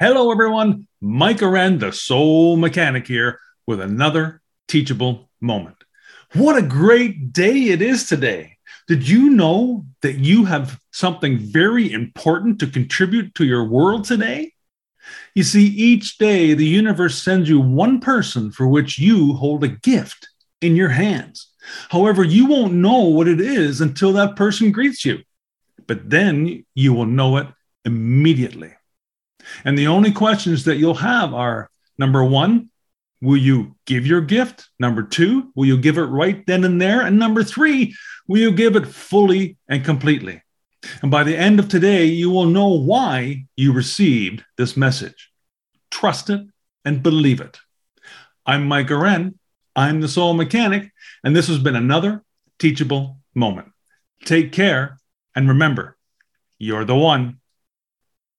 Hello, everyone. Mike Aren, the soul mechanic here with another teachable moment. What a great day it is today. Did you know that you have something very important to contribute to your world today? You see, each day the universe sends you one person for which you hold a gift in your hands. However, you won't know what it is until that person greets you, but then you will know it immediately. And the only questions that you'll have are number one, will you give your gift? Number two, will you give it right then and there? And number three, will you give it fully and completely? And by the end of today, you will know why you received this message. Trust it and believe it. I'm Mike Aren. I'm the Soul Mechanic, and this has been another teachable moment. Take care, and remember, you're the one.